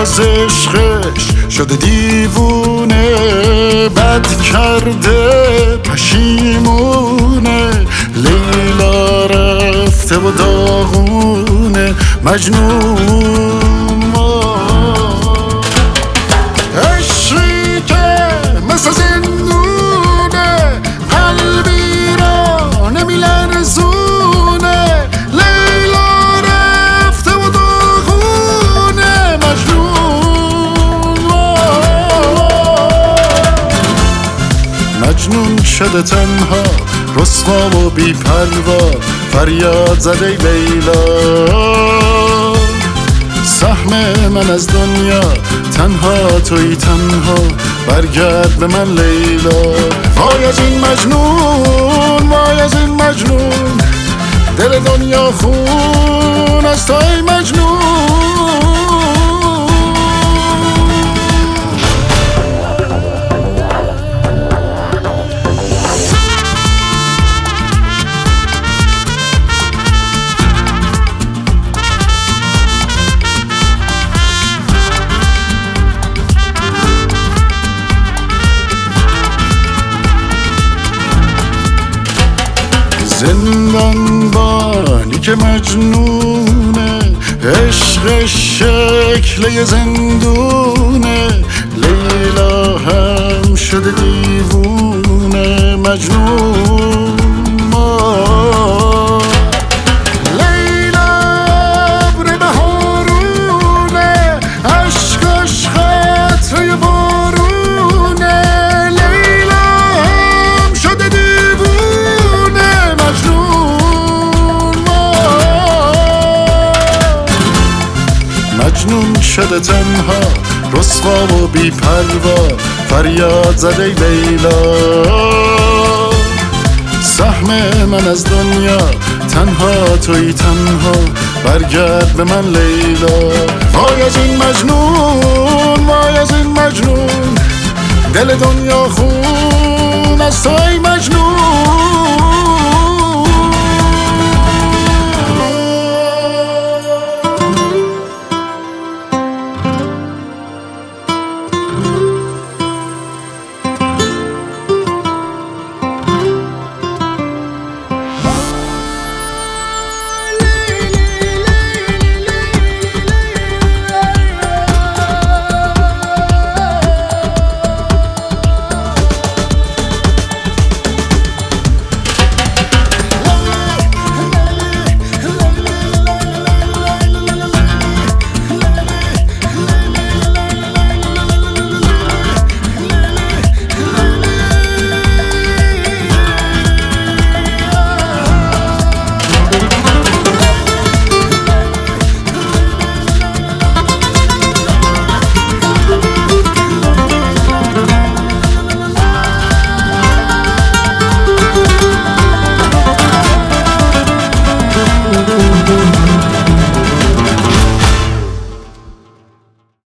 از عشقش شده دیوونه بد کرده پشیمونه. لیلا رفته و داغونه مجنون. شده تنها رسوا و بی پروا فریاد زده لیلا. سهم من از دنیا تنها توی تنها برگرد به من لیلا. وای از این مجنون وای از این مجنون دل دنیا خون از توی مجنون. زندان بانی که مجنونه عشق شکل زندونه. لیلا هم شده دیوونه مجنون. مجنون شده تنها رسوا و بی پروا فریاد زده لیلا. سهم من از دنیا تنها توی تنها برگرد به من لیلا. وای از این مجنون وای از این مجنون دل دنیا خون از توی